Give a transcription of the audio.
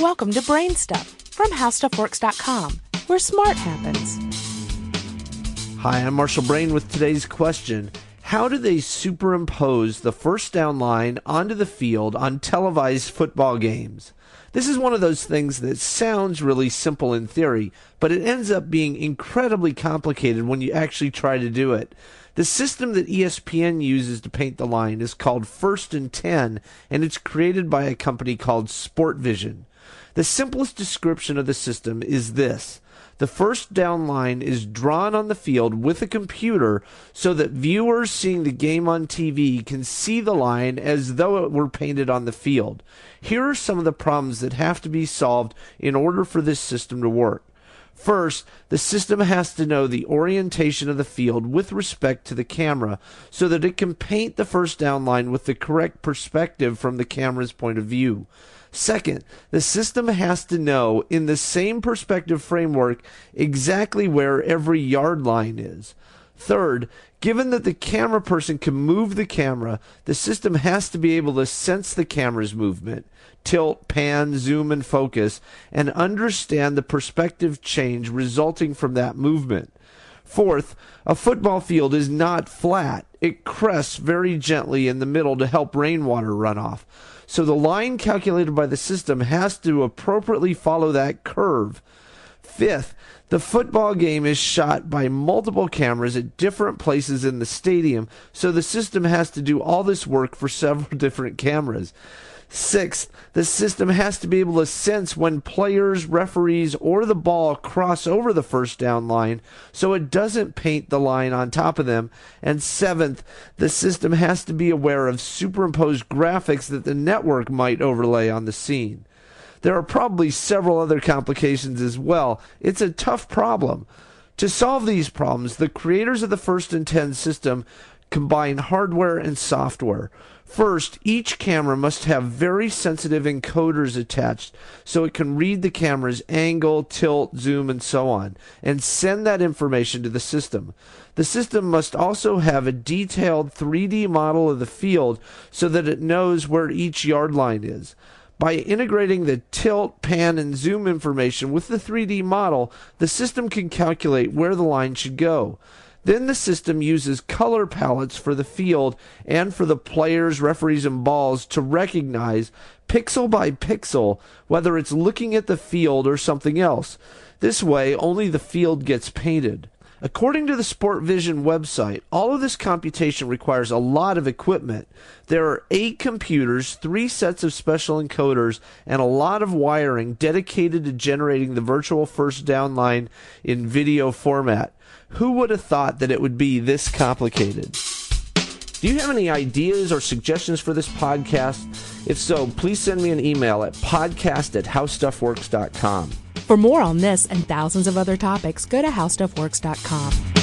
Welcome to Brain Stuff from HowStuffWorks.com, where smart happens. Hi, I'm Marshall Brain with today's question. How do they superimpose the first down line onto the field on televised football games? This is one of those things that sounds really simple in theory, but it ends up being incredibly complicated when you actually try to do it. The system that ESPN uses to paint the line is called First and Ten, and it's created by a company called Sportvision. The simplest description of the system is this. The first down line is drawn on the field with a computer so that viewers seeing the game on TV can see the line as though it were painted on the field. Here are some of the problems that have to be solved in order for this system to work. First, the system has to know the orientation of the field with respect to the camera so that it can paint the first down line with the correct perspective from the camera's point of view. Second, the system has to know in the same perspective framework exactly where every yard line is. Third, given that the camera person can move the camera, the system has to be able to sense the camera's movement, tilt, pan, zoom, and focus, and understand the perspective change resulting from that movement. Fourth, a football field is not flat. It crests very gently in the middle to help rainwater run off. So the line calculated by the system has to appropriately follow that curve. Fifth, the football game is shot by multiple cameras at different places in the stadium, so the system has to do all this work for several different cameras. Sixth, the system has to be able to sense when players, referees, or the ball cross over the first down line so it doesn't paint the line on top of them. And seventh, the system has to be aware of superimposed graphics that the network might overlay on the scene. There are probably several other complications as well. It's a tough problem. To solve these problems, the creators of the First and Ten system combine hardware and software. First, each camera must have very sensitive encoders attached so it can read the camera's angle, tilt, zoom, and so on, and send that information to the system. The system must also have a detailed 3D model of the field so that it knows where each yard line is. By integrating the tilt, pan, and zoom information with the 3D model, the system can calculate where the line should go. Then the system uses color palettes for the field and for the players, referees, and balls to recognize pixel by pixel whether it's looking at the field or something else. This way, only the field gets painted. According to the Sportvision website, all of this computation requires a lot of equipment. There are eight computers, three sets of special encoders, and a lot of wiring dedicated to generating the virtual first down line in video format. Who would have thought that it would be this complicated? Do you have any ideas or suggestions for this podcast? If so, please send me an email at podcast at howstuffworks.com. For more on this and thousands of other topics, go to HowStuffWorks.com.